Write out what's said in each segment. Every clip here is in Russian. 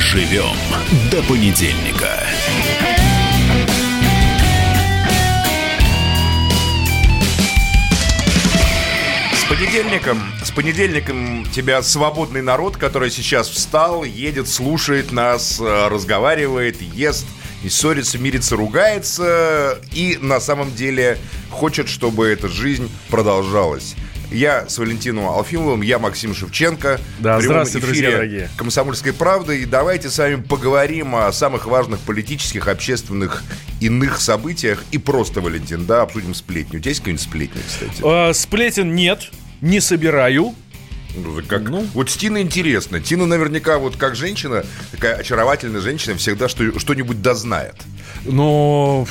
Доживем до понедельника. С понедельником, с понедельником тебя свободный народ, который сейчас встал, едет, слушает нас, э, разговаривает, ест, и ссорится, мирится, ругается, и на самом деле хочет, чтобы эта жизнь продолжалась. Я с Валентином Алфимовым, я Максим Шевченко. Да, В здравствуйте, друзья дорогие. «Комсомольской правды». И давайте с вами поговорим о самых важных политических, общественных, иных событиях. И просто, Валентин, да, обсудим сплетню. У тебя есть какие-нибудь сплетни, кстати? Э, Сплетен нет, не собираю. Ну, как, Ну. Вот с Тиной интересно. Тина наверняка вот как женщина, такая очаровательная женщина, всегда что, что-нибудь дознает. Но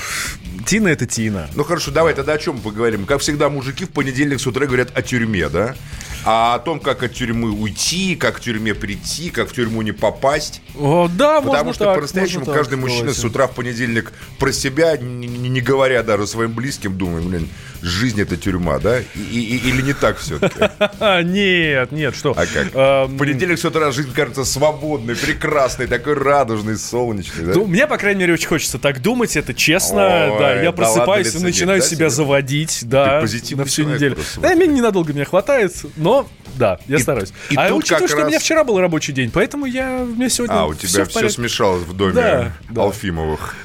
Тина это Тина. Ну хорошо, давай тогда о чем поговорим. Как всегда, мужики в понедельник с утра говорят о тюрьме, да? А о том, как от тюрьмы уйти, как к тюрьме прийти, как в тюрьму не попасть. О, да, Потому что по-настоящему каждый так, мужчина с согласен. утра в понедельник про себя, не, не- говоря даже своим близким, думает, блин, жизнь это тюрьма, да? И- и- или не так все-таки? Нет, нет, что? А как? В понедельник с утра жизнь кажется свободной, прекрасной, такой радужной, солнечной, да? Ну, мне, по крайней мере, очень хочется так думать, это честно. Ой, да, я просыпаюсь и начинаю себя заводить, да, на всю неделю. Да, мне ненадолго меня хватает, но да, я И- стараюсь. и а тут учитывая, как что у меня раз- вчера был рабочий день, поэтому я, меня сегодня А, у тебя все порядке. смешалось в доме Да, да. Алфимовых.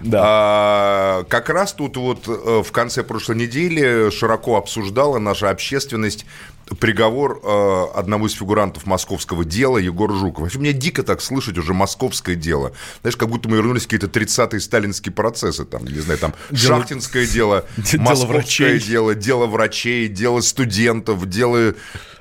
Да. А, как раз тут вот э, в конце прошлой недели широко обсуждала наша общественность приговор э, одного из фигурантов московского дела Егора Жукова. Вообще, мне дико так слышать уже московское дело. Знаешь, как будто мы вернулись в какие-то 30-е сталинские процессы. Там, не знаю, там Дело- шахтинское дело, Дело московское врачей. дело, дело врачей, дело студентов, дело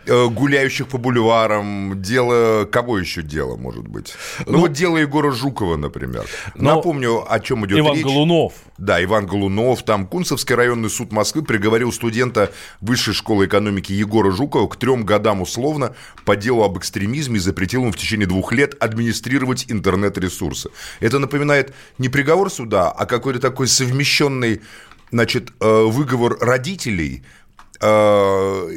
гуляющих по бульварам, дело... Кого еще дело, может быть? Ну, вот дело Егора Жукова, например. Но- Напомню, о чем идет Иван речь. Голунов. Да, Иван Голунов. Там Кунцевский районный суд Москвы приговорил студента Высшей школы экономики Егора Жукова к трем годам условно по делу об экстремизме и запретил ему в течение двух лет администрировать интернет-ресурсы. Это напоминает не приговор суда, а какой-то такой совмещенный значит, э, выговор родителей, э,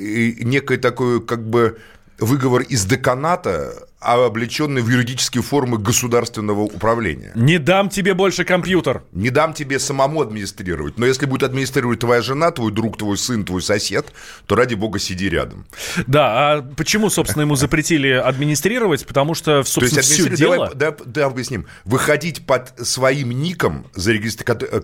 такой как бы выговор из деканата, а облеченный в юридические формы государственного управления. Не дам тебе больше компьютер. Не дам тебе самому администрировать. Но если будет администрировать твоя жена, твой друг, твой сын, твой сосед, то ради бога сиди рядом. Да, а почему, собственно, ему запретили администрировать? Потому что, То есть собственно, все дело... давай, да, да, объясним. Выходить под своим ником,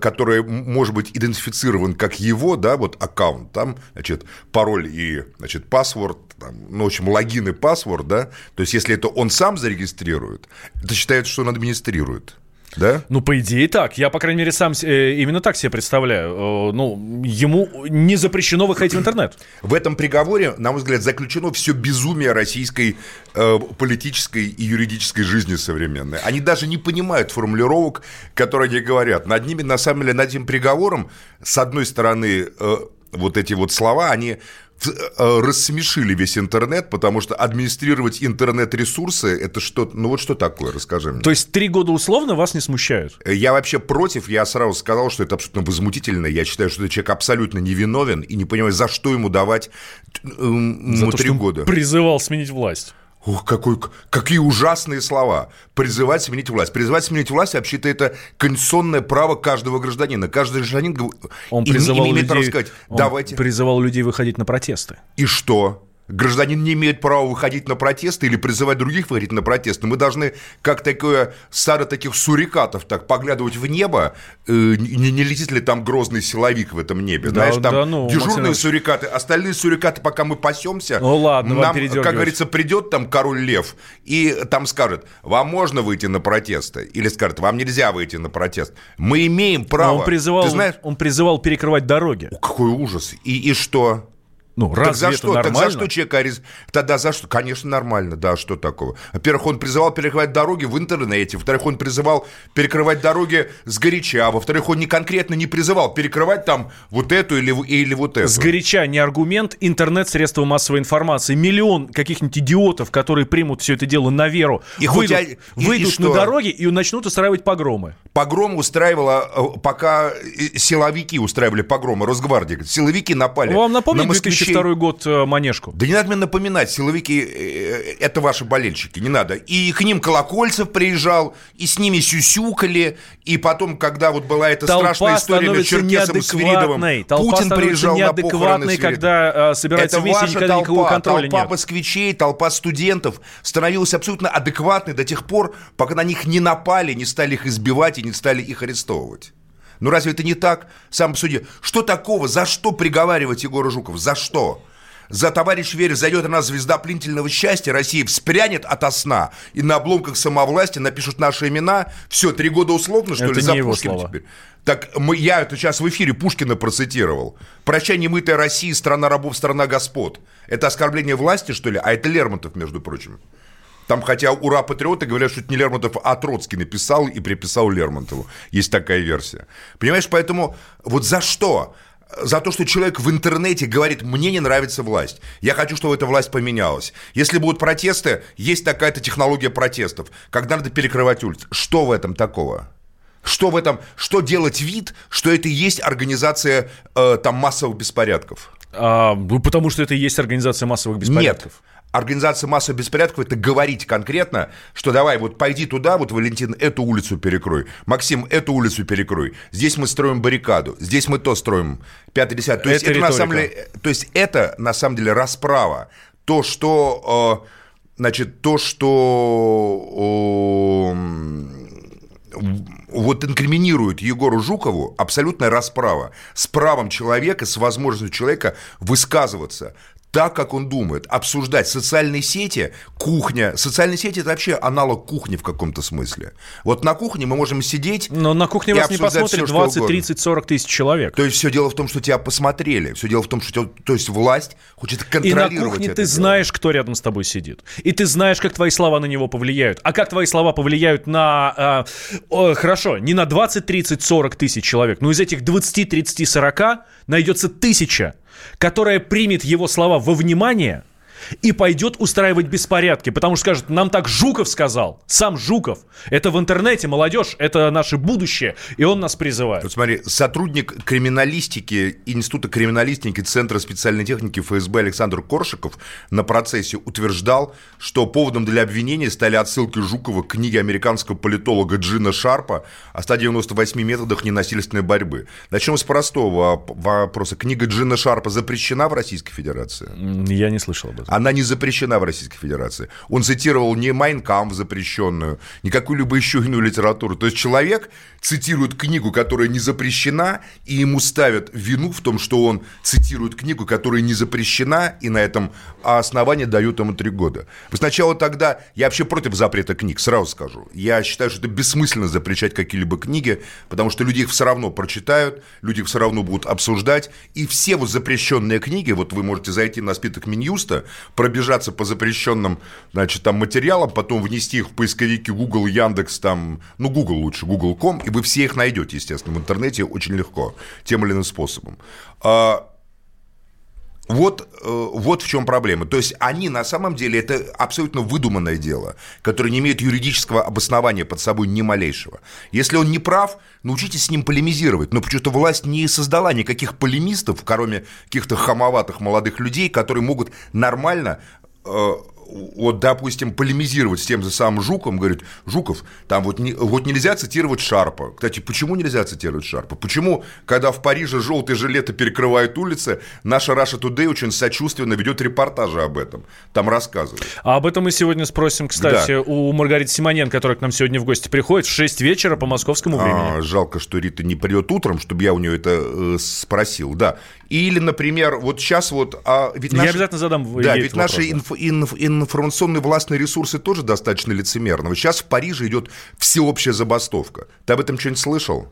который может быть идентифицирован как его, да, вот аккаунт, там, значит, пароль и, значит, паспорт, там, ну, в общем, логин и паспорт, да, то есть если это он сам зарегистрирует, это считается, что он администрирует, да? Ну, по идее, так. Я, по крайней мере, сам э, именно так себе представляю. Э, ну, ему не запрещено выходить в интернет. В этом приговоре, на мой взгляд, заключено все безумие российской э, политической и юридической жизни современной. Они даже не понимают формулировок, которые они говорят. Над ними, на самом деле, над этим приговором, с одной стороны, э, вот эти вот слова, они рассмешили весь интернет, потому что администрировать интернет-ресурсы, это что, ну вот что такое, расскажи мне. То есть три года условно вас не смущают? Я вообще против, я сразу сказал, что это абсолютно возмутительно. Я считаю, что этот человек абсолютно невиновен и не понимаю, за что ему давать эм, За ему три года. призывал сменить власть. Ух, какой, какие ужасные слова. Призывать сменить власть. Призывать сменить власть, вообще-то, это конституционное право каждого гражданина. Каждый гражданин Он им- призывал имеет право людей, сказать, он давайте. призывал людей выходить на протесты. И что? Гражданин не имеет права выходить на протесты или призывать других выходить на протесты. Мы должны, как такое стадо таких сурикатов, так поглядывать в небо, э, не, не летит ли там грозный силовик в этом небе. Да, Знаешь, там да ну, Максим дежурные Иванович. сурикаты, остальные сурикаты, пока мы пасемся, Ну ладно, нам, как говорится, придет там король лев и там скажет, вам можно выйти на протесты, или скажет, вам нельзя выйти на протест. Мы имеем право. он призывал, Ты знаешь, он призывал перекрывать дороги. какой ужас. И, и что? Ну, Так разве за это что? Так нормально? за что человек арест... Тогда за что? Конечно, нормально, да, что такого? Во-первых, он призывал перекрывать дороги в интернете, во-вторых, он призывал перекрывать дороги сгоряча, во-вторых, он не конкретно не призывал перекрывать там вот эту или, или вот эту. Сгоряча не аргумент, интернет, средства массовой информации. Миллион каких-нибудь идиотов, которые примут все это дело на веру, И хоть выйдут, я- и- и выйдут на что? дороги и начнут устраивать погромы. Погром устраивала, э, пока э, силовики устраивали погромы, Росгвардия. Силовики напали Вам напомнить на москвичей 2002 год э, Манежку. Да не надо мне напоминать, силовики э, – это ваши болельщики, не надо. И к ним Колокольцев приезжал, и с ними сюсюкали, и потом, когда вот была эта Толпа страшная история между Черкесом и Свиридовым, Толпа Путин приезжал на похороны когда э, собирается Это вместе, ваша никогда толпа, никакого контроля толпа нет. москвичей, толпа студентов становилась абсолютно адекватной до тех пор, пока на них не напали, не стали их избивать и не стали их арестовывать. Ну разве это не так? Сам суде. Что такого? За что приговаривать Егора Жукова? За что? За товарищ Верь зайдет она звезда пленительного счастья, Россия вспрянет ото сна, и на обломках самовластия напишут наши имена. Все, три года условно, что Это ли, не за его Пушкина слова. теперь? Так мы, я это сейчас в эфире Пушкина процитировал. «Прощай, немытая Россия, страна рабов, страна господ». Это оскорбление власти, что ли? А это Лермонтов, между прочим. Там, хотя ура-патриоты говорят, что это не Лермонтов, а Троцкий написал и приписал Лермонтову. Есть такая версия. Понимаешь, поэтому вот за что? За то, что человек в интернете говорит, мне не нравится власть. Я хочу, чтобы эта власть поменялась. Если будут протесты, есть такая-то технология протестов, когда надо перекрывать улицы. Что в этом такого? Что в этом, что делать вид, что это и есть организация э, там массовых беспорядков? А, ну, потому что это и есть организация массовых беспорядков. Нет. Организация массовых беспорядков – это говорить конкретно, что давай, вот пойди туда, вот, Валентин, эту улицу перекрой. Максим, эту улицу перекрой. Здесь мы строим баррикаду, здесь мы то строим. Пятый, десятый. То есть Это это, на самом деле, то есть это на самом деле расправа. То, что, э, значит, то, что вот инкриминирует Егору Жукову абсолютная расправа с правом человека, с возможностью человека высказываться так, как он думает, обсуждать социальные сети, кухня. Социальные сети – это вообще аналог кухни в каком-то смысле. Вот на кухне мы можем сидеть Но на кухне вас не посмотрит всё, что 20, угодно. 30, 40 тысяч человек. То есть все дело в том, что тебя посмотрели. Все дело в том, что тебя- то есть власть хочет И на контролировать кухне ты дело. знаешь, кто рядом с тобой сидит. И ты знаешь, как твои слова на него повлияют. А как твои слова повлияют на... а, о, хорошо, не на 20, 30, 40 тысяч человек, но из этих 20, 30, 40 найдется тысяча, которая примет его слова во внимание и пойдет устраивать беспорядки, потому что скажет, нам так Жуков сказал, сам Жуков. Это в интернете, молодежь, это наше будущее, и он нас призывает. Вот смотри, сотрудник криминалистики Института криминалистики Центра специальной техники ФСБ Александр Коршиков на процессе утверждал, что поводом для обвинения стали отсылки Жукова к книге американского политолога Джина Шарпа о 198 методах ненасильственной борьбы. Начнем с простого вопроса. Книга Джина Шарпа запрещена в Российской Федерации? Я не слышал об этом. Она не запрещена в Российской Федерации. Он цитировал не Майнкам запрещенную, не какую-либо еще иную литературу. То есть человек цитирует книгу, которая не запрещена, и ему ставят вину в том, что он цитирует книгу, которая не запрещена, и на этом основании дают ему три года. Сначала тогда, я вообще против запрета книг, сразу скажу. Я считаю, что это бессмысленно запрещать какие-либо книги, потому что люди их все равно прочитают, люди их все равно будут обсуждать, и все вот запрещенные книги, вот вы можете зайти на спиток Минюста, пробежаться по запрещенным, значит, там материалам, потом внести их в поисковики Google, Яндекс, там, ну, Google лучше, Google.com, и вы все их найдете, естественно, в интернете очень легко, тем или иным способом. А, Вот, э, вот в чем проблема. То есть они на самом деле это абсолютно выдуманное дело, которое не имеет юридического обоснования под собой ни малейшего. Если он не прав, научитесь с ним полемизировать. Но почему-то власть не создала никаких полемистов, кроме каких-то хамоватых молодых людей, которые могут нормально э, вот, допустим, полемизировать с тем же самым Жуком, говорит, Жуков, там вот, не, вот нельзя цитировать Шарпа. Кстати, почему нельзя цитировать Шарпа? Почему, когда в Париже желтые жилеты перекрывают улицы, наша Russia Today очень сочувственно ведет репортажи об этом, там рассказывает. А об этом мы сегодня спросим, кстати, у Маргариты Симонен, которая к нам сегодня в гости приходит в 6 вечера по московскому времени. А, жалко, что Рита не придет утром, чтобы я у нее это э, спросил, да. Или, например, вот сейчас вот... А, ведь Я наши- обязательно задам Да, ведь этот наши вопрос, инф- инф- информационные властные ресурсы тоже достаточно лицемерны. Вот сейчас в Париже идет всеобщая забастовка. Ты об этом что-нибудь слышал?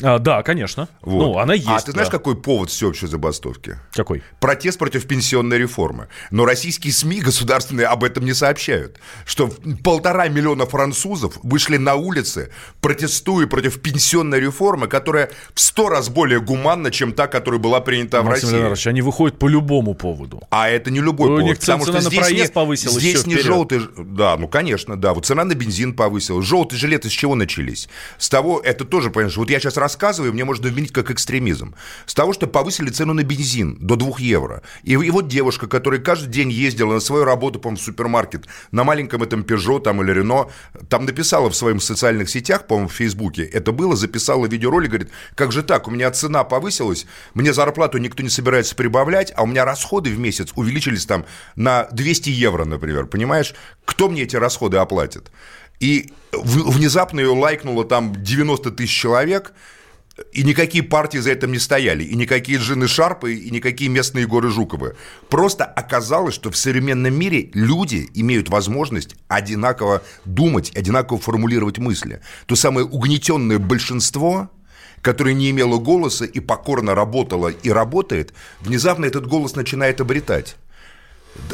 А, да, конечно. Вот. Ну, она есть. А ты знаешь, да. какой повод всеобщей забастовки? Какой? Протест против пенсионной реформы. Но российские СМИ государственные об этом не сообщают. Что полтора миллиона французов вышли на улицы, протестуя против пенсионной реформы, которая в сто раз более гуманна, чем та, которая была принята в Максим России. Леонидович, они выходят по любому поводу. А это не любой У повод, них потому цена что на здесь проезд не, повысилась, здесь не вперед. желтый, да, ну конечно, да, вот цена на бензин повысилась, желтые жилеты с чего начались? С того, это тоже, понимаешь, вот я сейчас рассказываю, мне можно обвинить как экстремизм. С того, что повысили цену на бензин до 2 евро. И, и вот девушка, которая каждый день ездила на свою работу, по в супермаркет, на маленьком этом Peugeot там, или Renault, там написала в своих социальных сетях, по-моему, в Фейсбуке, это было, записала видеоролик, говорит, как же так, у меня цена повысилась, мне зарплату никто не собирается прибавлять, а у меня расходы в месяц увеличились там на 200 евро, например, понимаешь? Кто мне эти расходы оплатит? И внезапно ее лайкнуло там 90 тысяч человек, и никакие партии за этим не стояли, и никакие Джины Шарпы, и никакие местные горы Жуковы. Просто оказалось, что в современном мире люди имеют возможность одинаково думать, одинаково формулировать мысли. То самое угнетенное большинство, которое не имело голоса и покорно работало и работает, внезапно этот голос начинает обретать.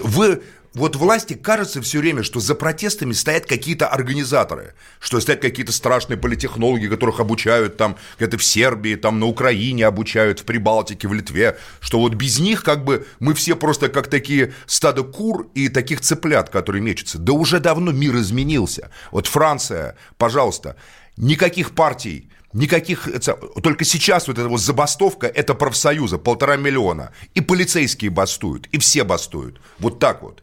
Вы вот власти кажется все время, что за протестами стоят какие-то организаторы, что стоят какие-то страшные политехнологи, которых обучают там где-то в Сербии, там на Украине обучают, в Прибалтике, в Литве, что вот без них как бы мы все просто как такие стадо кур и таких цыплят, которые мечутся. Да уже давно мир изменился. Вот Франция, пожалуйста, никаких партий, Никаких, только сейчас вот эта вот забастовка, это профсоюза, полтора миллиона. И полицейские бастуют, и все бастуют. Вот так вот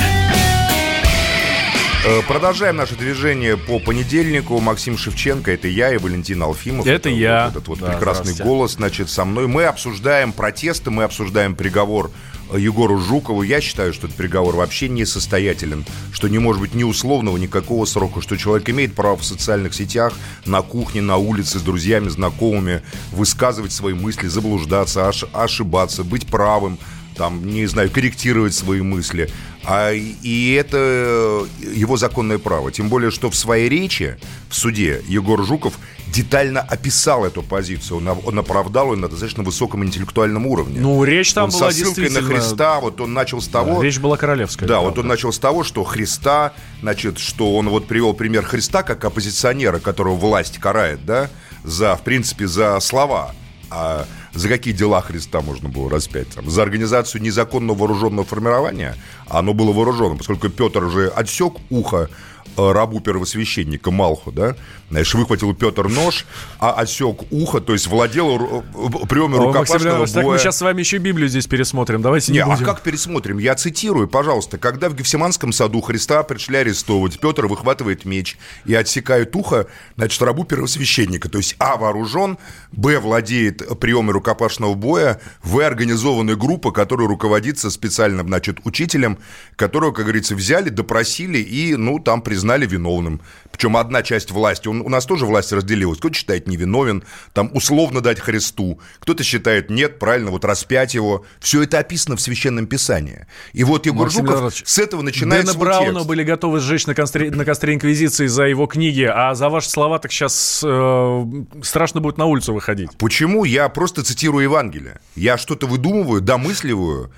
Э, продолжаем наше движение по понедельнику. Максим Шевченко, это я и Валентин Алфимов. Это, это я. Вот этот вот да, прекрасный голос, значит, со мной. Мы обсуждаем протесты, мы обсуждаем приговор Егору Жукову. Я считаю, что этот приговор вообще несостоятелен, что не может быть ни условного, никакого срока, что человек имеет право в социальных сетях, на кухне, на улице, с друзьями, знакомыми высказывать свои мысли, заблуждаться, ошибаться, быть правым, там, не знаю, корректировать свои мысли. А, и это его законное право. Тем более, что в своей речи в суде Егор Жуков детально описал эту позицию. Он, он оправдал ее на достаточно высоком интеллектуальном уровне. Ну, речь там он была со ссылкой действительно... на Христа, вот он начал с того... Да, речь была королевская. Да, вот он начал с того, что Христа, значит, что он вот привел пример Христа как оппозиционера, которого власть карает, да, за, в принципе, за слова. А за какие дела Христа можно было распять? Там, за организацию незаконного вооруженного формирования, а оно было вооруженным, поскольку Петр уже отсек ухо рабу первосвященника Малху, да, знаешь, выхватил Петр нож, а отсек ухо, то есть владел приемом рукопашного боя. Так мы сейчас с вами еще Библию здесь пересмотрим, давайте не, не будем. а как пересмотрим? Я цитирую, пожалуйста. Когда в Гефсиманском саду Христа пришли арестовывать, Петр выхватывает меч и отсекает ухо, значит, рабу первосвященника, то есть А вооружен, Б владеет приемом рукопашного боя, В организованная группа, которая руководится специальным, значит, учителем, которого, как говорится, взяли, допросили и, ну, там признали признали виновным. Причем одна часть власти, он, у нас тоже власть разделилась. Кто-то считает невиновен, там условно дать Христу. Кто-то считает нет, правильно, вот распять его. Все это описано в Священном Писании. И вот Егор Максим Жуков Иванович, с этого начинает Дэна Брауна текст. были готовы сжечь на костре, на костре Инквизиции за его книги, а за ваши слова так сейчас э, страшно будет на улицу выходить. Почему? Я просто цитирую Евангелие. Я что-то выдумываю, домысливаю,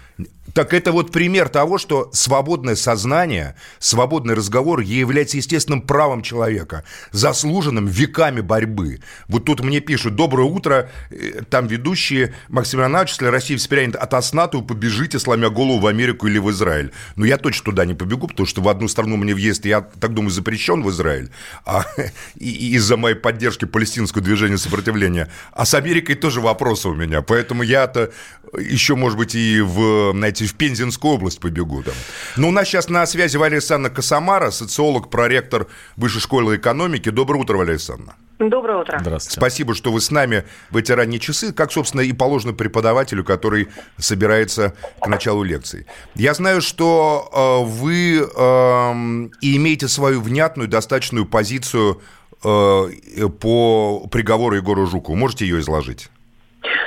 так это вот пример того, что свободное сознание, свободный разговор является естественным правом человека, заслуженным веками борьбы. Вот тут мне пишут, доброе утро, э, там ведущие, Максим Иванович, если Россия вспрянет от осна, то побежите, сломя голову в Америку или в Израиль. Но я точно туда не побегу, потому что в одну страну мне въезд, я так думаю, запрещен в Израиль, а, и, из-за моей поддержки палестинского движения сопротивления. А с Америкой тоже вопросы у меня, поэтому я-то еще, может быть, и в, знаете, в Пензенскую область побегу. Там. Но у нас сейчас на связи Валерия Александровна Косомара, социолог, проректор Высшей школы экономики. Доброе утро, Валерия Александровна. Доброе утро. Здравствуйте. Спасибо, что вы с нами в эти ранние часы, как, собственно, и положено преподавателю, который собирается к началу лекции. Я знаю, что э, вы э, имеете свою внятную, достаточную позицию э, по приговору Егору Жукову. Можете ее изложить?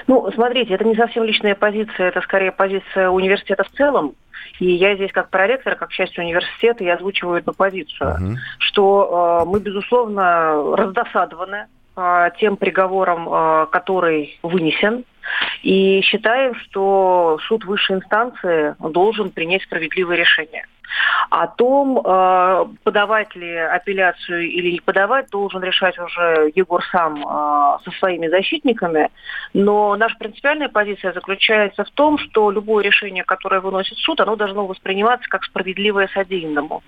Ну, смотрите, это не совсем личная позиция, это скорее позиция университета в целом. И я здесь как проректор, как часть университета, я озвучиваю эту позицию, uh-huh. что э, мы, безусловно, раздосадованы э, тем приговором, э, который вынесен, и считаем, что суд высшей инстанции должен принять справедливое решение. О том, э, подавать ли апелляцию или не подавать, должен решать уже Егор сам э, со своими защитниками. Но наша принципиальная позиция заключается в том, что любое решение, которое выносит суд, оно должно восприниматься как справедливое содеянному.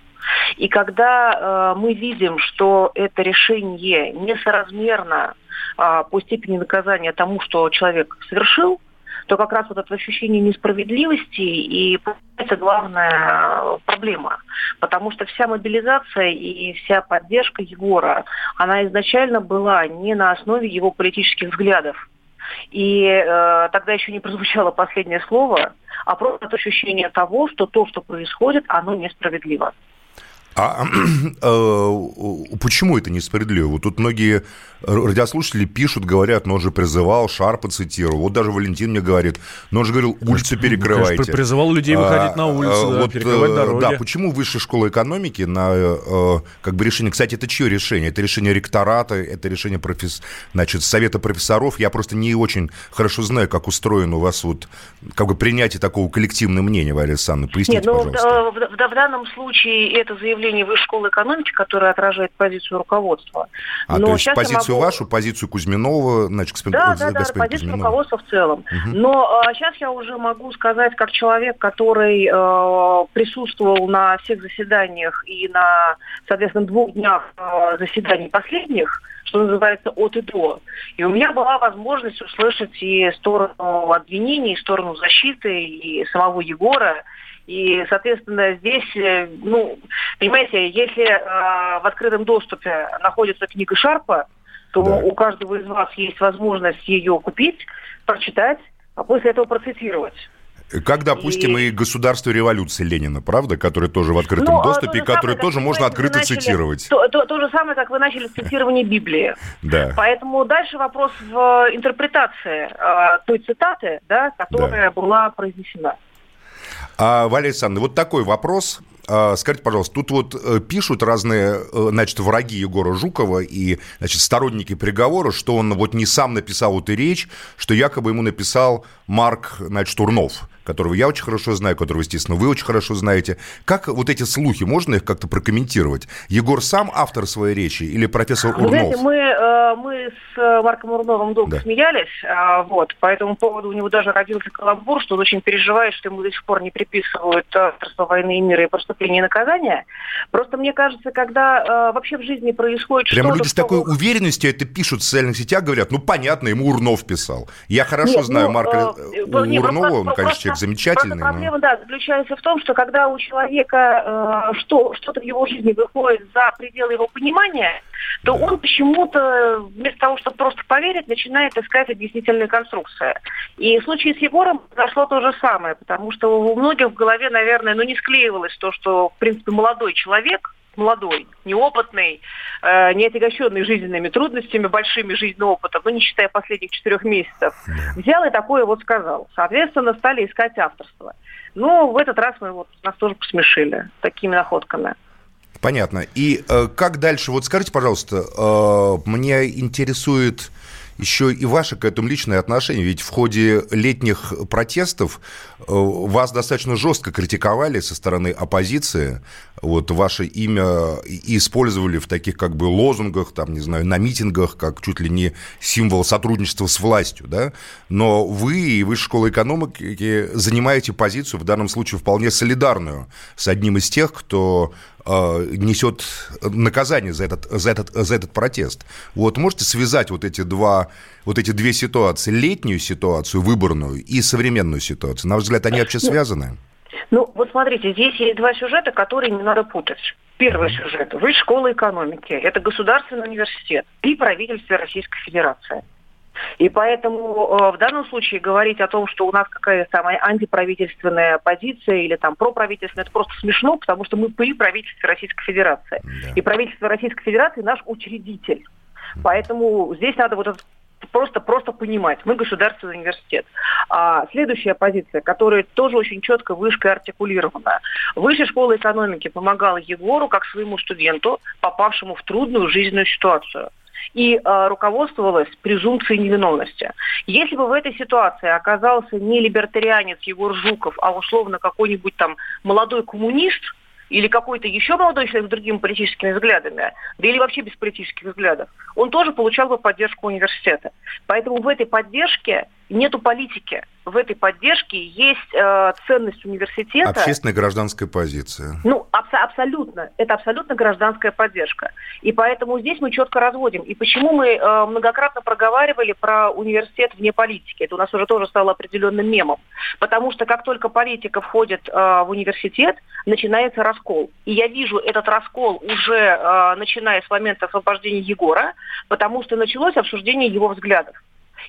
И когда э, мы видим, что это решение несоразмерно по степени наказания тому, что человек совершил, то как раз вот это ощущение несправедливости и появляется главная проблема. Потому что вся мобилизация и вся поддержка Егора, она изначально была не на основе его политических взглядов. И э, тогда еще не прозвучало последнее слово, а просто ощущение того, что то, что происходит, оно несправедливо. А э, почему это несправедливо? Вот тут многие радиослушатели пишут, говорят, но он же призывал, Шарпа цитировал. Вот даже Валентин мне говорит, но он же говорил, улицы перекрывайте. Конечно, призывал людей выходить на улицу, а, да, вот, перекрывать э, дороги. Да, почему Высшая школа экономики на э, как бы решение... Кстати, это чье решение? Это решение ректората, это решение профес... значит, совета профессоров. Я просто не очень хорошо знаю, как устроено у вас вот как бы принятие такого коллективного мнения, Валерия Александровна. Поясните, Нет, ну, пожалуйста. В, в, в данном случае это заявление Высшей школы экономики, которое отражает позицию руководства. А, Но то есть позицию позицию вашу, позицию Кузьминова, значит, господин, да, да, да, позицию Кузьминова. руководства в целом. Угу. Но а, сейчас я уже могу сказать, как человек, который э, присутствовал на всех заседаниях и на, соответственно, двух днях э, заседаний последних, что называется, от и до. И у меня была возможность услышать и сторону обвинений, и сторону защиты, и самого Егора, и, соответственно, здесь, э, ну, понимаете, если э, в открытом доступе находится книга Шарпа, то да. у каждого из вас есть возможность ее купить, прочитать, а после этого процитировать. Как, допустим, и, и государство революции Ленина, правда, которое тоже в открытом ну, а доступе, то которое тоже можно открыто начали, цитировать. То, то, то же самое, как вы начали с цитирования Библии. Да. Поэтому дальше вопрос в интерпретации э, той цитаты, да, которая да. была произнесена. А, Валерий Александровна, вот такой вопрос. А, скажите, пожалуйста, тут вот э, пишут разные, э, значит, враги Егора Жукова и, значит, сторонники приговора, что он вот не сам написал эту речь, что якобы ему написал Марк, значит, Турнов которого я очень хорошо знаю, которого, естественно, вы очень хорошо знаете. Как вот эти слухи, можно их как-то прокомментировать? Егор сам автор своей речи или профессор Урнов? Вы знаете, мы, э, мы с Марком Урновым долго да. смеялись, а, вот, по этому поводу у него даже родился каламбур, что он очень переживает, что ему до сих пор не приписывают авторство войны и мира и преступления и наказания. Просто мне кажется, когда э, вообще в жизни происходит Прямо что-то... люди с такой уверенностью это пишут в социальных сетях, говорят, ну, понятно, ему Урнов писал. Я хорошо Нет, знаю ну, Марка э, Урнова, он, конечно, человек замечательный. Просто проблема, но... да, заключается в том, что когда у человека э, что, что-то в его жизни выходит за пределы его понимания, то да. он почему-то, вместо того, чтобы просто поверить, начинает искать объяснительные конструкции. И в случае с Егором произошло то же самое, потому что у многих в голове, наверное, ну не склеивалось то, что, в принципе, молодой человек, молодой, неопытный, э, не отягощенный жизненными трудностями, большими жизненным опытом, ну, не считая последних четырех месяцев, взял и такое вот сказал. Соответственно, стали искать авторство. Ну, в этот раз мы вот нас тоже посмешили такими находками. Понятно. И э, как дальше? Вот скажите, пожалуйста, э, меня интересует еще и ваше к этому личное отношение. Ведь в ходе летних протестов вас достаточно жестко критиковали со стороны оппозиции. Вот ваше имя использовали в таких как бы лозунгах, там, не знаю, на митингах, как чуть ли не символ сотрудничества с властью, да? Но вы и Высшая школа экономики занимаете позицию в данном случае вполне солидарную с одним из тех, кто Э, несет наказание за этот, за, этот, за этот протест. Вот можете связать вот эти, два, вот эти две ситуации, летнюю ситуацию, выборную, и современную ситуацию? На взгляд, они вообще связаны? Ну, вот смотрите, здесь есть два сюжета, которые не надо путать. Первый сюжет. Высшая школа экономики. Это государственный университет и правительство Российской Федерации. И поэтому э, в данном случае говорить о том, что у нас какая-то там антиправительственная позиция или там проправительственная, это просто смешно, потому что мы при правительстве Российской Федерации. Да. И правительство Российской Федерации наш учредитель. Поэтому здесь надо вот этот просто, просто понимать. Мы государственный университет. А следующая позиция, которая тоже очень четко вышкой артикулирована. Высшая школа экономики помогала Егору как своему студенту, попавшему в трудную жизненную ситуацию и э, руководствовалась презумпцией невиновности. Если бы в этой ситуации оказался не либертарианец Егор Жуков, а условно какой-нибудь там молодой коммунист, или какой-то еще молодой человек с другими политическими взглядами, да или вообще без политических взглядов, он тоже получал бы поддержку университета. Поэтому в этой поддержке нету политики. В этой поддержке есть э, ценность университета. Общественная гражданская позиция. Ну, абс- абсолютно. Это абсолютно гражданская поддержка. И поэтому здесь мы четко разводим. И почему мы э, многократно проговаривали про университет вне политики? Это у нас уже тоже стало определенным мемом. Потому что как только политика входит э, в университет, начинается раскол. И я вижу этот раскол уже э, начиная с момента освобождения Егора, потому что началось обсуждение его взглядов.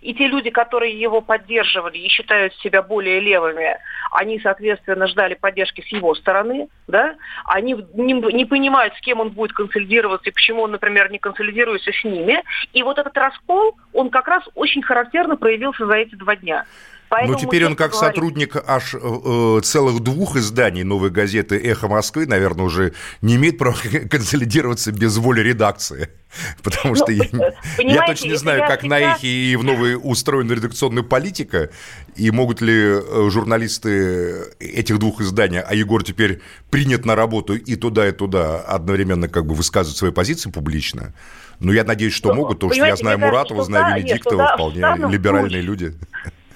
И те люди, которые его поддерживали и считают себя более левыми, они, соответственно, ждали поддержки с его стороны, да, они не, не понимают, с кем он будет консолидироваться и почему он, например, не консолидируется с ними. И вот этот раскол, он как раз очень характерно проявился за эти два дня. Поэтому Но теперь он как говорить... сотрудник аж э, целых двух изданий «Новой газеты» «Эхо Москвы», наверное, уже не имеет права консолидироваться без воли редакции. Потому что ну, я, я точно не знаю, как всегда... на «Эхе» и в «Новой» устроена редакционная политика, и могут ли э, журналисты этих двух изданий, а Егор теперь принят на работу и туда, и туда, одновременно как бы высказывать свои позиции публично. Ну, я надеюсь, что ну, могут, потому что я знаю Муратова, знаю Венедиктова, вполне либеральные люди.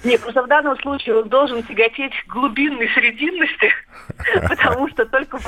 Нет, просто в данном случае он должен тяготеть к глубинной срединности, потому что только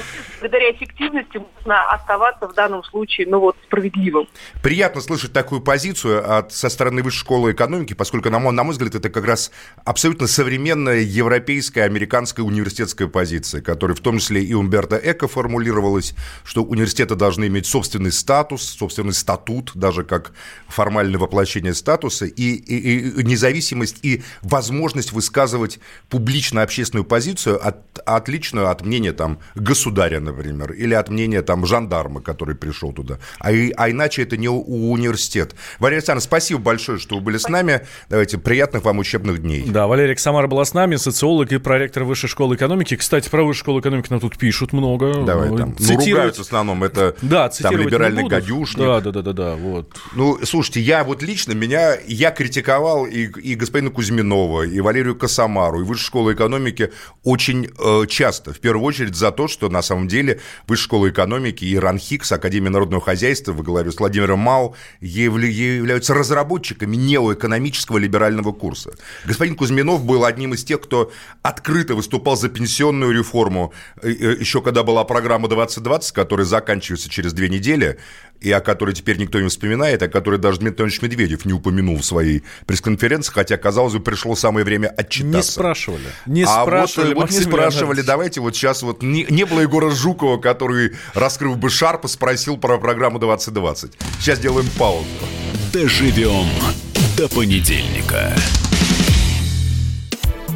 благодаря эффективности можно оставаться в данном случае, ну вот, справедливым. Приятно слышать такую позицию от, со стороны Высшей школы экономики, поскольку, на мой, на мой взгляд, это как раз абсолютно современная европейская, американская университетская позиция, которая в том числе и Умберто Эко формулировалась, что университеты должны иметь собственный статус, собственный статут, даже как формальное воплощение статуса, и, и, и независимость, и возможность высказывать публично общественную позицию, от, отличную от мнения там государя, например, или от мнения там жандарма, который пришел туда. А, а иначе это не у университет. Валерий Александрович, спасибо большое, что вы были с нами. Давайте, приятных вам учебных дней. Да, Валерий Самара была с нами, социолог и проректор Высшей школы экономики. Кстати, про Высшую школу экономики нам тут пишут много. Давай там. Ну, ругаются в основном, это да, там либеральный гадюшник. Да, да, да, да, да, вот. Ну, слушайте, я вот лично, меня, я критиковал и, и господина Кузьминова, Смирнова, и Валерию Косомару, и Высшую школу экономики очень э, часто. В первую очередь за то, что на самом деле Высшая школа экономики и РАН Хикс, Академия народного хозяйства, во главе с Владимиром Мау, являются разработчиками неоэкономического либерального курса. Господин Кузьминов был одним из тех, кто открыто выступал за пенсионную реформу, э, э, еще когда была программа 2020, которая заканчивается через две недели, и о которой теперь никто не вспоминает, о которой даже Дмитрий Анатольевич Медведев не упомянул в своей пресс-конференции, хотя, казалось бы, пришло самое время отчитаться. Не спрашивали. Не а спрашивали. Вот, вот не спрашивали. Давайте вот сейчас вот не, не было Егора Жукова, который, раскрыв бы шарпа, спросил про программу 2020. Сейчас делаем паузу. Доживем до понедельника.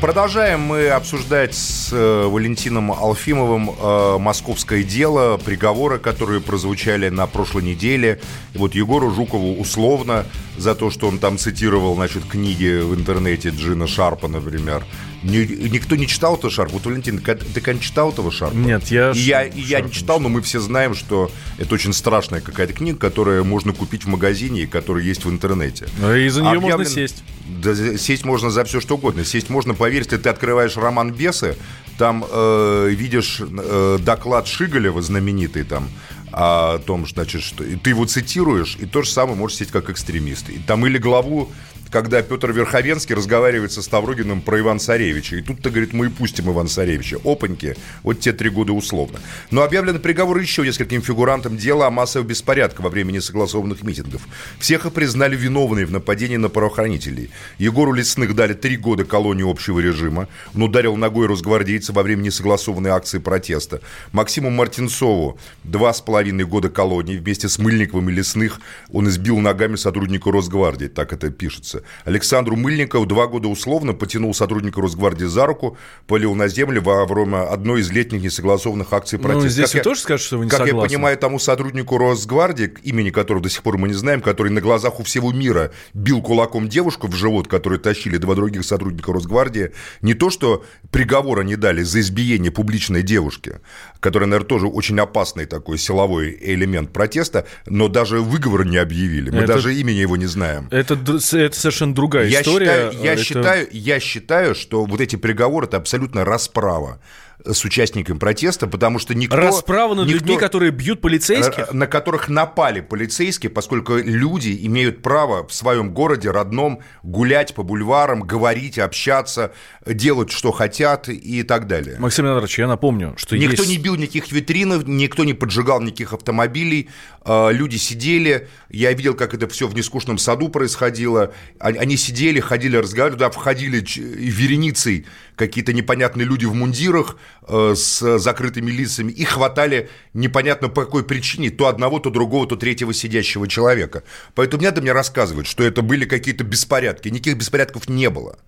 Продолжаем мы обсуждать с э, Валентином Алфимовым э, московское дело, приговоры, которые прозвучали на прошлой неделе. Вот Егору Жукову условно за то, что он там цитировал, значит, книги в интернете Джина Шарпа, например. Никто не читал этого Шарпа? Вот, Валентин, ты, ты читал этого Шарпа? Нет, я... И я, и я не читал, но мы все знаем, что это очень страшная какая-то книга, которую можно купить в магазине и которая есть в интернете. Ну, и за нее Объявлен... можно сесть. Да сесть можно за все что угодно. Сесть можно, поверь, если ты открываешь роман Бесы, там э, видишь э, доклад Шиголева знаменитый там о том, значит, что ты его цитируешь, и то же самое можешь сесть как экстремист. И там или главу когда Петр Верховенский разговаривает со Ставрогиным про Ивана Царевича. И тут-то, говорит, мы и пустим Ивана Царевича. Опаньки, вот те три года условно. Но объявлены приговоры еще нескольким фигурантам дела о массовых беспорядках во время несогласованных митингов. Всех их признали виновными в нападении на правоохранителей. Егору Лесных дали три года колонии общего режима. Он ударил ногой росгвардейца во время несогласованной акции протеста. Максиму Мартинцову два с половиной года колонии. Вместе с Мыльниковым и Лесных он избил ногами сотрудника Росгвардии. Так это пишется. Александру Мыльникову два года условно потянул сотрудника Росгвардии за руку, полил на землю во время одной из летних несогласованных акций Ну, протеста. здесь Как я- тоже скажете, что вы не Как я согласны? понимаю, тому сотруднику Росгвардии, имени которого до сих пор мы не знаем, который на глазах у всего мира бил кулаком девушку в живот, которую тащили два других сотрудника Росгвардии, не то, что приговора не дали за избиение публичной девушки, которая, наверное, тоже очень опасный такой силовой элемент протеста, но даже выговор не объявили. Мы Это- даже имени его не знаем. Это, это совершенно другая Я история. считаю, я, Это- считаю, я считаю, что вот эти приговоры это абсолютно расправа с участниками протеста, потому что никто... Расправа над никто- людьми, которые бьют полицейских? на которых напали полицейские, поскольку люди имеют право в своем городе родном гулять по бульварам, говорить, общаться, делать, что хотят и так далее. Максим Леонидович, я напомню, что Никто есть... не бил никаких витринов, никто не поджигал никаких автомобилей, э, люди сидели, я видел, как это все в нескучном саду происходило, Они- сидели, ходили, разговаривали, туда входили вереницей какие-то непонятные люди в мундирах э, с закрытыми лицами и хватали непонятно по какой причине то одного, то другого, то третьего сидящего человека. Поэтому не надо мне рассказывать, что это были какие-то беспорядки. Никаких беспорядков не было.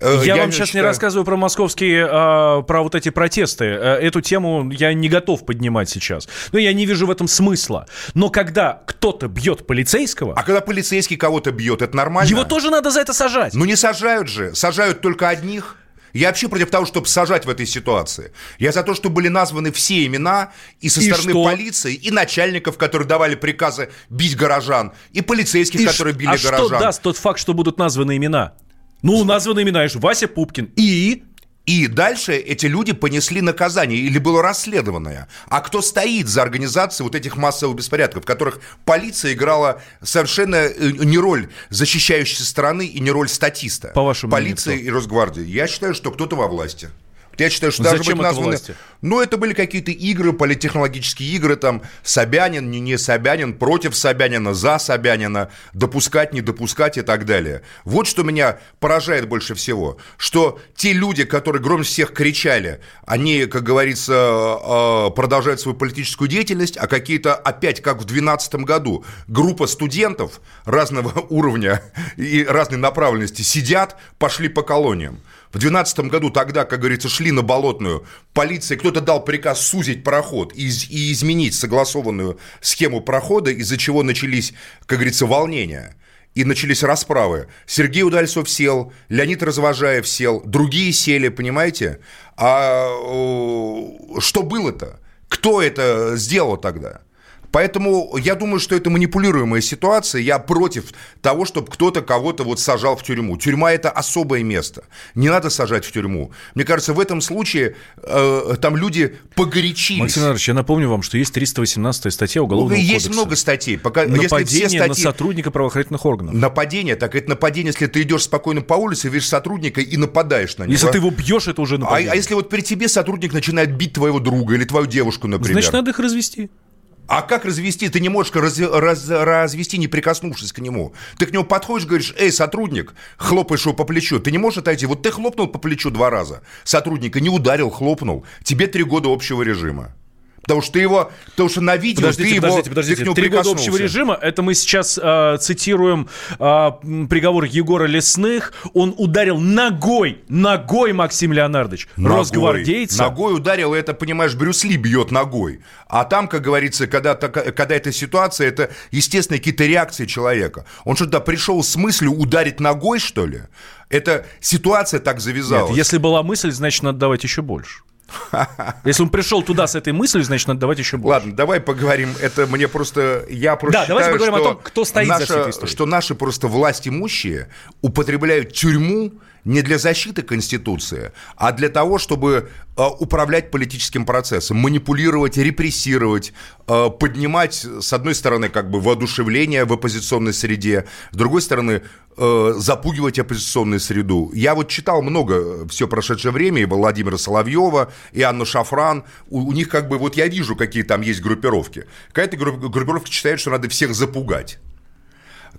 Э, Я, вам сейчас не считаю- рассказываю про московские, а, про вот эти протесты. Э, Эту тему я не готов поднимать сейчас. Но я не вижу в этом смысла. Но когда кто-то бьет полицейского, А когда полицейский кого-то бьет, это нормально? его тоже надо за это сажать. Ну не сажают же, сажают только одних. Я вообще против того, чтобы сажать в этой ситуации. Я за то, чтобы были названы все имена и со И стороны что? полиции, и начальников, которые давали приказы бить горожан, и полицейских, И которые ш- били а горожан. что даст тот факт, что будут названы имена? Ну, названы имена, Вася Пупкин. И... И дальше эти люди понесли наказание или было расследованное. А кто стоит за организацией вот этих массовых беспорядков, в которых полиция играла совершенно э, не роль защищающей стороны и не роль статиста? По вашему Полиция мнению, и Росгвардия. Я считаю, что кто-то во власти. Я считаю, что должны быть названы... власти? Ну, это были какие-то игры, политтехнологические игры, там, Собянин, не, не Собянин, против Собянина, за Собянина, допускать, не допускать и так далее. Вот что меня поражает больше всего, что те люди, которые громче всех кричали, они, как говорится, э, продолжают свою политическую деятельность, а какие-то, опять, как в 2012 году, группа студентов разного уровня и разной направленности сидят, пошли по колониям. В 2012 году тогда, как говорится, шли на Болотную, полиция, кто-то дал приказ сузить проход и, и изменить согласованную схему прохода, из-за чего начались, как говорится, волнения. И начались расправы. Сергей Удальцов сел, Леонид Развожаев сел, другие сели, понимаете? А что было-то? Кто это сделал тогда? Поэтому я думаю, что это манипулируемая ситуация. Я против того, чтобы кто-то кого-то вот сажал в тюрьму. Тюрьма – это особое место. Не надо сажать в тюрьму. Мне кажется, в этом случае э, там люди погорячились. Максим Иванович, я напомню вам, что есть 318 статья Уголовного есть кодекса. много статей. Пока, если Нападение все на статьи- сотрудника правоохранительных органов. Нападение, так это нападение, если ты идешь спокойно по улице, видишь сотрудника и нападаешь на него. Если ты его бьешь, это уже а, нападение. а если вот при тебе сотрудник начинает бить твоего друга или твою девушку, например? Значит, надо их развести. А как развести? Ты не можешь раз- раз- развести, не прикоснувшись к нему. Ты к нему подходишь, говоришь, эй, сотрудник, хлопаешь его по плечу. Ты не можешь отойти. Вот ты хлопнул по плечу два раза. Сотрудника не ударил, хлопнул. Тебе три года общего режима. Потому что ты его, потому что на видео Подождите, ты его, подождите, ты подождите. нему Три года общего режима. Это мы сейчас э, цитируем э, приговор Егора Лесных. Он ударил ногой, ногой, Максим Леонардович, Ногой. росгвардейца. Ногой ударил, это, понимаешь, Брюс Ли бьет ногой. А там, как говорится, когда, когда эта ситуация, это, естественно, какие-то реакции человека. Он что-то пришел с мыслью ударить ногой, что ли? Это ситуация так завязалась. Нет, если была мысль, значит, надо давать еще больше. Если он пришел туда с этой мыслью, значит, надо давать еще больше. Ладно, давай поговорим. Это мне просто... Я просто Да, давайте считаю, поговорим о что том, кто стоит за наша- всей этой историей. Что наши просто власть имущие употребляют тюрьму не для защиты Конституции, а для того, чтобы э, управлять политическим процессом, манипулировать, репрессировать, э, поднимать, с одной стороны, как бы воодушевление в оппозиционной среде, с другой стороны, э, запугивать оппозиционную среду. Я вот читал много все прошедшее время, и Владимира Соловьева, и Анну Шафран. У, у них как бы, вот я вижу, какие там есть группировки. Какая-то групп- группировка считает, что надо всех запугать.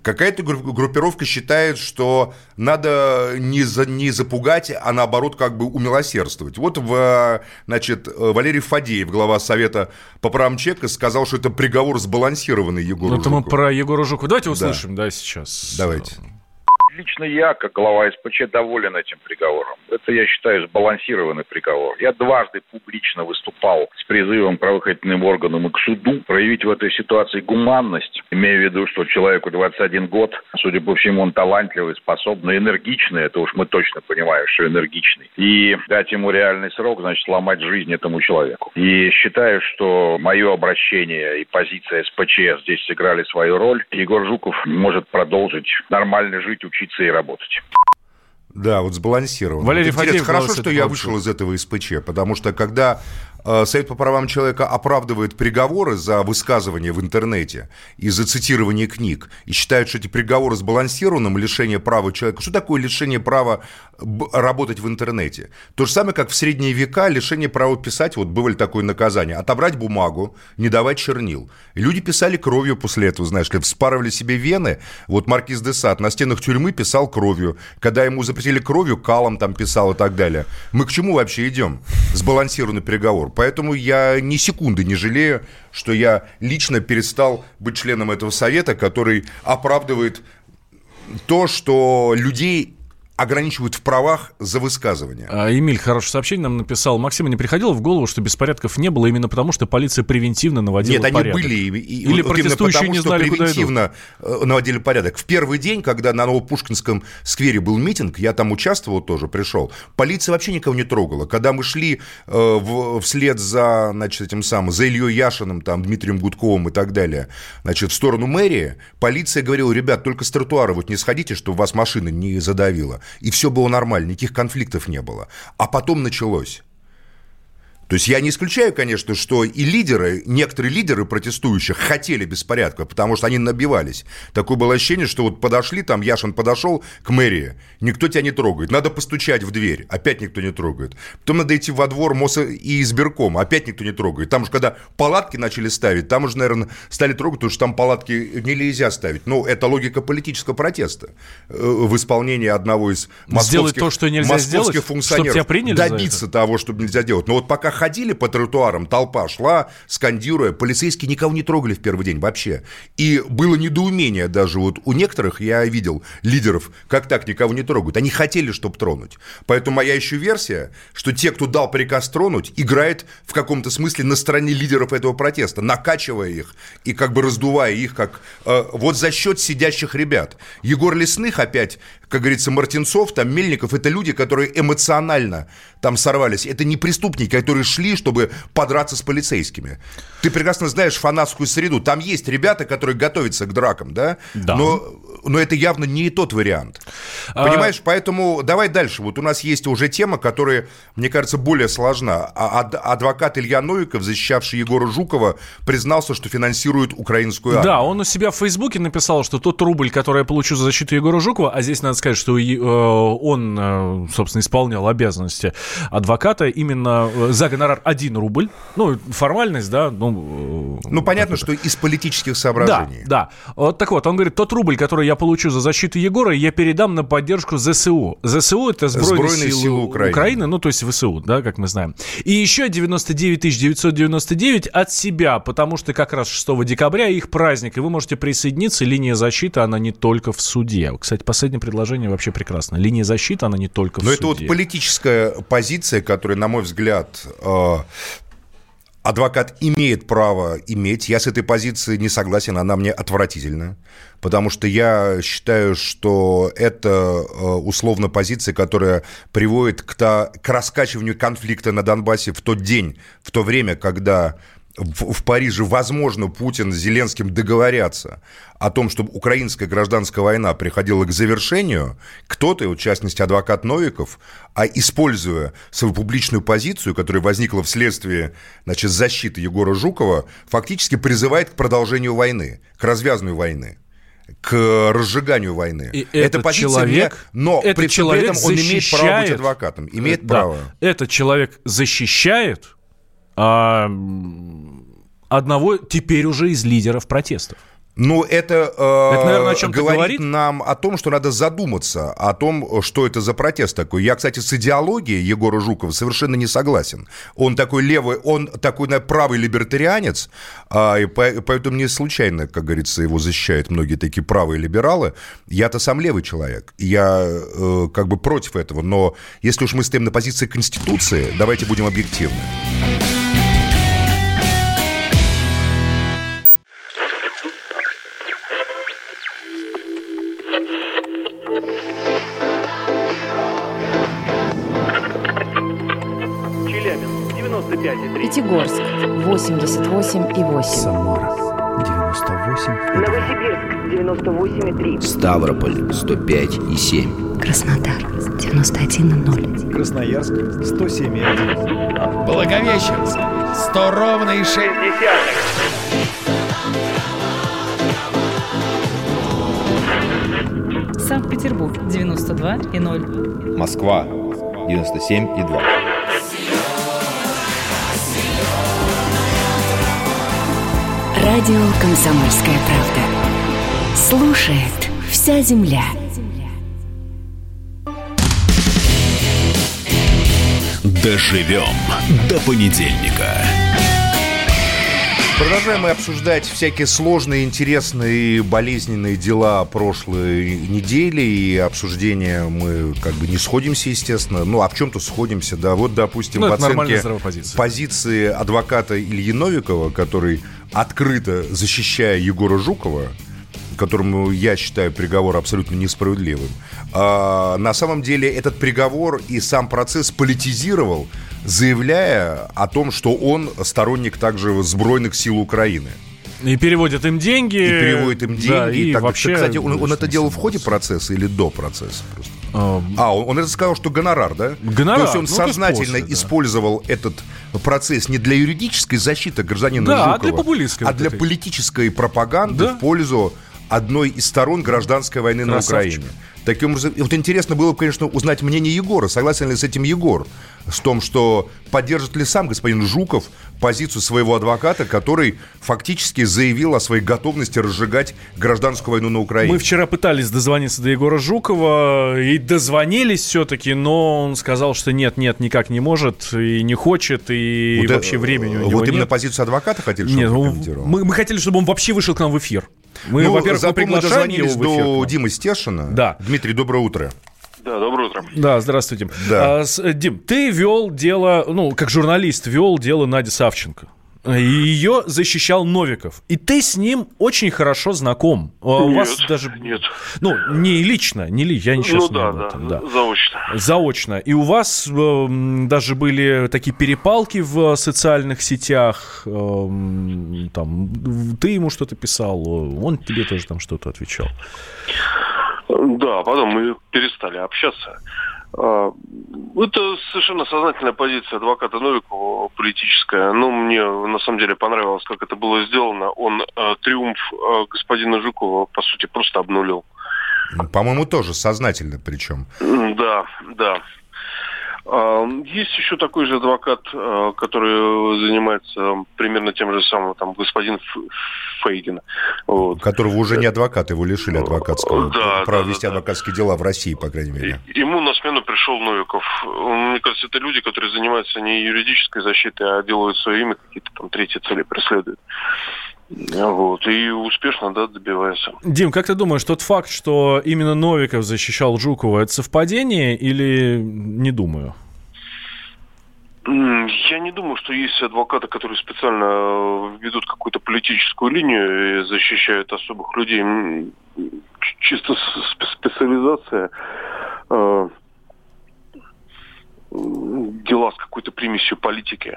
Какая-то групп- группировка считает, что надо не, за, не запугать, а наоборот как бы умилосердствовать. Вот, в, значит, Валерий Фадеев, глава Совета по правам человека, сказал, что это приговор сбалансированный Егору Ну, это мы Жукову. про Егора Жукова. Давайте Да. услышим, да, сейчас. Давайте. Лично я, как глава СПЧ, доволен этим приговором. Это, я считаю, сбалансированный приговор. Я дважды публично выступал с призывом правоохранительным органам и к суду проявить в этой ситуации гуманность, имея в виду, что человеку 21 год, судя по всему, он талантливый, способный, энергичный, это уж мы точно понимаем, что энергичный, и дать ему реальный срок, значит, сломать жизнь этому человеку. И считаю, что мое обращение и позиция СПЧ здесь сыграли свою роль. Егор Жуков может продолжить нормально жить, учиться и работать. Да, вот сбалансировано. Валерий Фадеев, хорошо, что я вышел из этого СПЧ, потому что когда Совет по правам человека оправдывает приговоры за высказывания в интернете и за цитирование книг, и считают, что эти приговоры сбалансированным, лишение права человека. Что такое лишение права работать в интернете? То же самое, как в средние века лишение права писать, вот бывали такое наказание, отобрать бумагу, не давать чернил. Люди писали кровью после этого, знаешь ли, вспарывали себе вены. Вот Маркиз де Сад на стенах тюрьмы писал кровью. Когда ему запретили кровью, калом там писал и так далее. Мы к чему вообще идем? Сбалансированный приговор. Поэтому я ни секунды не жалею, что я лично перестал быть членом этого совета, который оправдывает то, что людей ограничивают в правах за высказывание. А, Эмиль хорошее сообщение нам написал. Максиму не приходило в голову, что беспорядков не было именно потому, что полиция превентивно наводила Нет, они порядок? были. и- Или вот протестующие потому, не что знали, куда идут? превентивно э, наводили порядок. В первый день, когда на Новопушкинском сквере был митинг, я там участвовал тоже, пришел, полиция вообще никого не трогала. Когда мы шли э, в- вслед за, значит, этим самым, за Ильей Яшиным, там, Дмитрием Гудковым и так далее, значит, в сторону мэрии, полиция говорила, ребят, только с тротуара вот не сходите, чтобы вас машина не задавила. И все было нормально, никаких конфликтов не было. А потом началось. То есть я не исключаю, конечно, что и лидеры, некоторые лидеры протестующих хотели беспорядка, потому что они набивались. Такое было ощущение, что вот подошли, там Яшин подошел к мэрии, никто тебя не трогает. Надо постучать в дверь, опять никто не трогает. Потом надо идти во двор МОСа и избирком, опять никто не трогает. Там же, когда палатки начали ставить, там уже, наверное, стали трогать, потому что там палатки нельзя ставить. Ну, это логика политического протеста э, в исполнении одного из московских, Сделать то, что нельзя московских сделать, функционеров. тебя приняли Добиться того, чтобы нельзя делать. Но вот пока ходили по тротуарам, толпа шла, скандируя, полицейские никого не трогали в первый день вообще. И было недоумение даже вот у некоторых, я видел лидеров, как так никого не трогают. Они хотели, чтобы тронуть. Поэтому моя еще версия, что те, кто дал приказ тронуть, играет в каком-то смысле на стороне лидеров этого протеста, накачивая их и как бы раздувая их, как э, вот за счет сидящих ребят. Егор Лесных опять, как говорится, Мартинцов, там Мельников, это люди, которые эмоционально там сорвались. Это не преступники, которые шли, чтобы подраться с полицейскими. Ты прекрасно знаешь фанатскую среду. Там есть ребята, которые готовятся к дракам, да? Да. Но, но это явно не тот вариант. А- Понимаешь, поэтому давай дальше. Вот у нас есть уже тема, которая, мне кажется, более сложна. А- ад- Адвокат Илья Новиков, защищавший Егора Жукова, признался, что финансирует украинскую армию. Да, он у себя в Фейсбуке написал, что тот рубль, который я получу за защиту Егора Жукова, а здесь надо сказать, что э, он, э, собственно, исполнял обязанности адвоката именно э, за гонорар 1 рубль. Ну, формальность, да. Ну, Ну, понятно, что из политических соображений. Да, да. Вот так вот, он говорит, тот рубль, который я получу за защиту Егора, я передам на поддержку ЗСУ. ЗСУ это Сбройные, Сбройные силы, силы Украины. Украины, ну, то есть ВСУ, да, как мы знаем. И еще 99 999 от себя, потому что как раз 6 декабря их праздник, и вы можете присоединиться. Линия защиты, она не только в суде. Кстати, последнее предложение вообще прекрасно. Линия защиты, она не только в Но суде. это вот политическая позиция, которая, на мой взгляд, э, адвокат имеет право иметь. Я с этой позиции не согласен, она мне отвратительна. Потому что я считаю, что это э, условно позиция, которая приводит к, та, к раскачиванию конфликта на Донбассе в тот день, в то время, когда в, в Париже, возможно, Путин с Зеленским договорятся о том, чтобы украинская гражданская война приходила к завершению, кто-то, в частности, адвокат Новиков, а используя свою публичную позицию, которая возникла вследствие значит, защиты Егора Жукова, фактически призывает к продолжению войны, к развязанию войны к разжиганию войны. И это позиция человек, мне, но этот при, человек этом он имеет право быть адвокатом, имеет да, право. Этот человек защищает а, одного теперь уже из лидеров протестов. Ну, это, э, это наверное, о чем говорит, говорит нам о том, что надо задуматься о том, что это за протест такой. Я, кстати, с идеологией Егора Жукова совершенно не согласен. Он такой левый, он такой на правый либертарианец, а, и поэтому не случайно, как говорится, его защищают многие такие правые либералы. Я-то сам левый человек, я э, как бы против этого, но если уж мы стоим на позиции Конституции, давайте будем объективны. Пятигорск 88,8. Самара 98. Новосибирск 98,3. Ставрополь 105,7. Краснодар 91,0. Красноярск 107,1. Благовещенск 100 ровно и 6 Санкт-Петербург 92,0. Москва 97,2. Радио «Комсомольская правда». Слушает вся земля. Доживем до понедельника. Продолжаем мы обсуждать всякие сложные, интересные и болезненные дела прошлой недели. И обсуждения мы как бы не сходимся, естественно. Ну, а в чем-то сходимся, да. Вот, допустим, Ну, в оценке позиции адвоката Ильи Новикова, который открыто защищая Егора Жукова, которому я считаю приговор абсолютно несправедливым. А, на самом деле этот приговор и сам процесс политизировал, заявляя о том, что он сторонник также сбройных сил Украины. И переводят им деньги. И переводит им деньги. Да, и и так, вообще... Кстати, он, он это делал в ходе процесса или до процесса? Просто? А, он, он это сказал, что гонорар, да? Гонорар, То есть он ну, сознательно после, да. использовал этот процесс не для юридической защиты гражданина Да, а Жукова, для популистской а вот для этой. политической пропаганды Да. в пользу одной из сторон гражданской войны Красавчик. на Украине. Таким образом, вот интересно было бы, конечно, узнать мнение Егора. Согласен ли с этим Егор? С том, что поддержит ли сам господин Жуков позицию своего адвоката, который фактически заявил о своей готовности разжигать гражданскую войну на Украине. Мы вчера пытались дозвониться до Егора Жукова и дозвонились все-таки, но он сказал, что нет, нет, никак не может и не хочет, и Вот, э, вообще времени у него Вот именно нет. позицию адвоката хотели, чтобы Нет, он мы, мы хотели, чтобы он вообще вышел к нам в эфир. Мы, ну, во-первых, мы приглашаем его в эфир. до. Димы Стешина. Да. Дмитрий, доброе утро. Да, доброе утро. Да, здравствуйте. Да. А, с- э, Дим, ты вел дело, ну, как журналист вел дело Нади Савченко. И ее защищал Новиков. И ты с ним очень хорошо знаком. А У Нет, вас даже... нет. Ну, не лично, не ли, я сейчас ну не да, об этом, да, заочно. Заочно. И у вас эм, даже были такие перепалки в социальных сетях. эм, там, ты ему что-то писал, он тебе тоже там что-то отвечал. Да, потом мы перестали общаться. А, Это совершенно сознательная позиция адвоката Новикова политическая. Ну, мне на самом деле понравилось, как это было сделано. Он э, триумф э, господина Жукова, по сути, просто обнулил. По-моему, тоже сознательно причем. Да, да. Есть еще такой же адвокат, э, который занимается примерно тем же самым, там, господин Фейгин. Вот. Которого уже не адвокат, его лишили адвокатского. Да, права да, вести да, да. адвокатские дела в России, по крайней мере. Ему на смену пришел Новиков. Мне кажется, это люди, которые занимаются не юридической защитой, а делают свое имя, какие-то там третьи цели преследуют. Вот. И успешно, да, добиваются. Дим, как ты думаешь, тот факт, что именно Новиков защищал Жукова, это совпадение или не думаю? Я не думаю, что есть адвокаты, которые специально э, ведут какую-то политическую линию и защищают особых людей. Чисто специализация э, дела с какой-то примесью политики.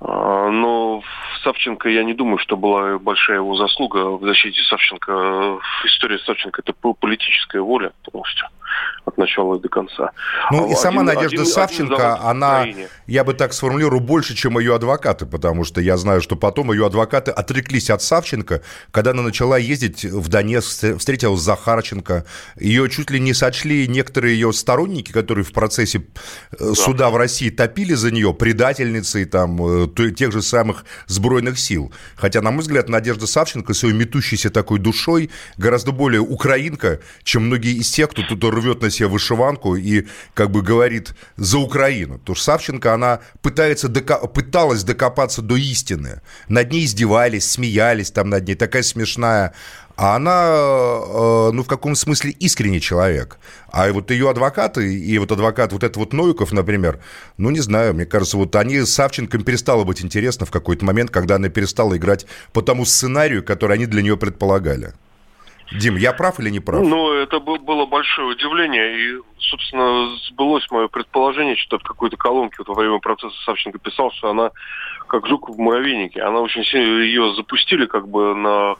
Но Савченко, я не думаю, что была большая его заслуга в защите Савченко. История Савченко – это политическая воля полностью от начала и до конца. Ну и один, сама Надежда один, Савченко, один она, я бы так сформулирую, больше, чем ее адвокаты, потому что я знаю, что потом ее адвокаты отреклись от Савченко, когда она начала ездить в Донецк, встретилась с Захарченко, ее чуть ли не сочли некоторые ее сторонники, которые в процессе э, да. суда в России топили за нее предательницей там, э, тех же самых сбройных сил. Хотя, на мой взгляд, Надежда Савченко своей метущейся такой душой гораздо более украинка, чем многие из тех, кто тут рвет на себе вышиванку и как бы говорит за Украину. Потому что Савченко, она пытается дока- пыталась докопаться до истины. Над ней издевались, смеялись там над ней, такая смешная. А она, э, ну, в каком смысле искренний человек. А вот ее адвокаты, и вот адвокат вот этот вот Новиков, например, ну, не знаю, мне кажется, вот они с Савченко перестало быть интересно в какой-то момент, когда она перестала играть по тому сценарию, который они для нее предполагали. Дим, я прав или не прав? Ну, это было большое удивление, и, собственно, сбылось мое предположение, что в какой-то колонке вот во время процесса Савченко писал, что она как жук в муравейнике. Она очень сильно ее запустили как бы на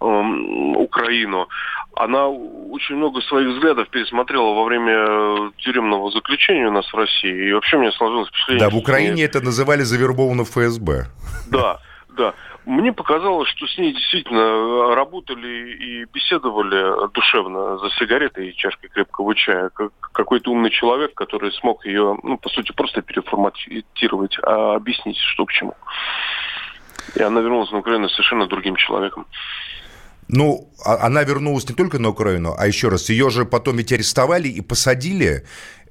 эм, Украину. Она очень много своих взглядов пересмотрела во время тюремного заключения у нас в России. И вообще мне сложилось впечатление... Да, в Украине мне... это называли завербованным ФСБ. Да, да. Мне показалось, что с ней действительно работали и беседовали душевно за сигаретой и чашкой крепкого чая. Как какой-то умный человек, который смог ее, ну, по сути, просто переформатировать, а объяснить, что к чему. И она вернулась на Украину совершенно другим человеком. Ну, она вернулась не только на Украину, а еще раз, ее же потом ведь арестовали и посадили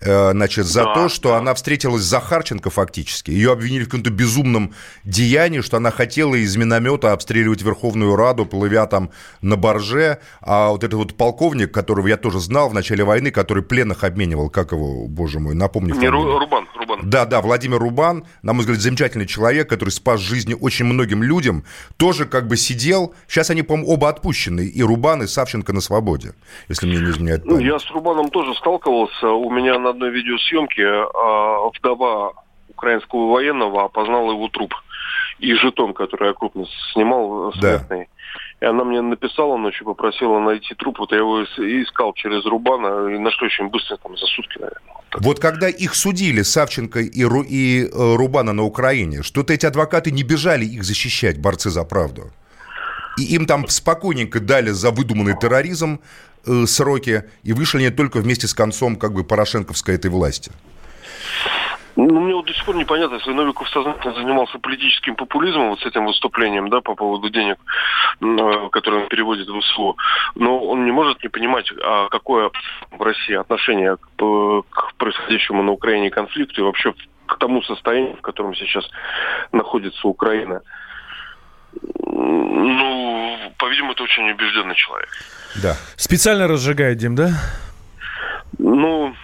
Э, значит, за да, то, что да. она встретилась с Захарченко фактически. Ее обвинили в каком-то безумном деянии, что она хотела из миномета обстреливать Верховную Раду, плывя там на барже. А вот этот вот полковник, которого я тоже знал в начале войны, который пленных обменивал, как его, боже мой, напомню. Не, Рубан, Рубан. Да, да, Владимир Рубан, на мой взгляд, замечательный человек, который спас жизни очень многим людям, тоже как бы сидел. Сейчас они, по-моему, оба отпущены, и Рубан, и Савченко на свободе, если мне не изменяет память. Я с Рубаном тоже сталкивался. У меня на одной видеосъемке а, вдова украинского военного опознала его труп и жетон, который я крупно снимал, э, смертный. Да. И она мне написала ночью, попросила найти труп. Вот я его искал через Рубана и нашли очень быстро, там, за сутки, наверное. Вот когда их судили, Савченко и, Ру, и э, Рубана на Украине, что-то эти адвокаты не бежали их защищать, борцы за правду. И им там спокойненько дали за выдуманный терроризм э, сроки, и вышли они только вместе с концом как бы порошенковской этой власти. Ну, мне вот до сих пор непонятно, если Новиков сознательно занимался политическим популизмом, вот с этим выступлением, да, по поводу денег, э, которые он переводит в СВО, но он не может не понимать, а какое в России отношение к, к происходящему на Украине конфликту и вообще к тому состоянию, в котором сейчас находится Украина. Ну, по-видимому, это очень убежденный человек. Да. Специально разжигает, Дим, да? Ну,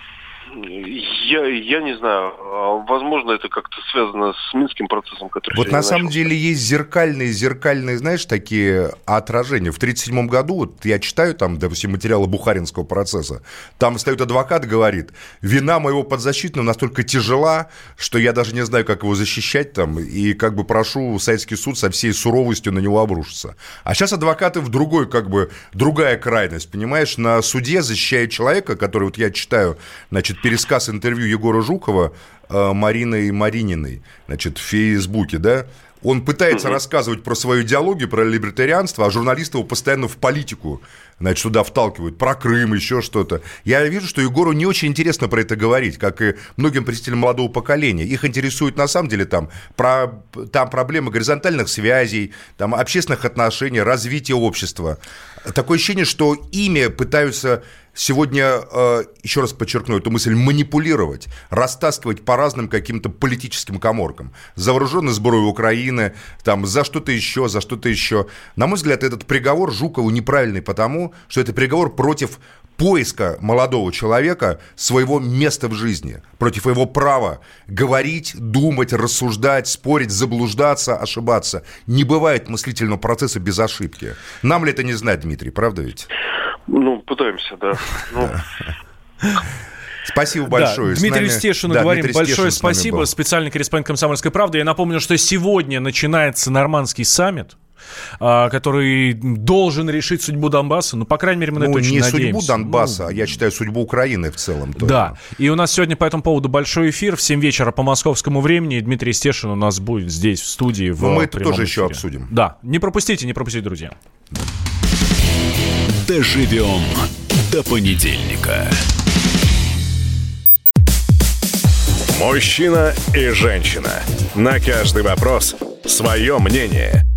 я, я не знаю. А, возможно, это как-то связано с Минским процессом, который... Вот на самом деле есть зеркальные, зеркальные, знаешь, такие отражения. В 1937 году, вот я читаю там, допустим, материалы Бухаринского процесса, там стоит адвокат, говорит, вина моего подзащитного настолько тяжела, что я даже не знаю, как его защищать там, и как бы прошу Советский суд со всей суровостью на него обрушиться. А сейчас адвокаты в другой, как бы, другая крайность, понимаешь, на суде защищают человека, который, вот я читаю, значит, пересказ интервью Егора Жукова Мариной Марининой, значит, в Фейсбуке, да, он пытается рассказывать про свою идеологию, про либертарианство, а журналисты его постоянно в политику, значит, туда вталкивают, про Крым, еще что-то. Я вижу, что Егору не очень интересно про это говорить, как и многим представителям молодого поколения. Их интересует, на самом деле, там, про, там проблемы горизонтальных связей, там, общественных отношений, развития общества. Такое ощущение, что ими пытаются сегодня, э, еще раз подчеркну эту мысль, манипулировать, растаскивать по разным каким-то политическим коморкам. За вооруженные сборы Украины, там, за что-то еще, за что-то еще. На мой взгляд, этот приговор Жукову неправильный потому, что это приговор против поиска молодого человека своего места в жизни, против его права говорить, думать, рассуждать, спорить, заблуждаться, ошибаться. Не бывает мыслительного процесса без ошибки. Нам ли это не знать, Дмитрий, правда ведь? Ну, пытаемся, да. Ну, Спасибо большое. Да, Дмитрию нами- Стешину Да, говорим Дмитрий большое Стешин спасибо. Специальный корреспондент «Комсомольской правды». Я напомню, что сегодня начинается нормандский саммит, который должен решить судьбу Донбасса. Ну, по крайней мере, мы на Ну, это очень не надеемся. судьбу Донбасса, а я считаю судьбу Украины в целом. тоже. Да. И у нас сегодня по этому поводу большой эфир в 7 вечера по московскому времени. И Дмитрий Стешин у нас будет здесь, в студии. В Ну, мы это тоже еще эфире. обсудим. Да. Не пропустите, не пропустите, друзья. Доживем до понедельника. Мужчина и женщина. На каждый вопрос свое мнение.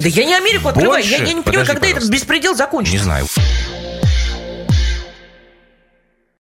Да я не Америку открываю. Я, я не понимаю, когда этот беспредел закончится. Не знаю.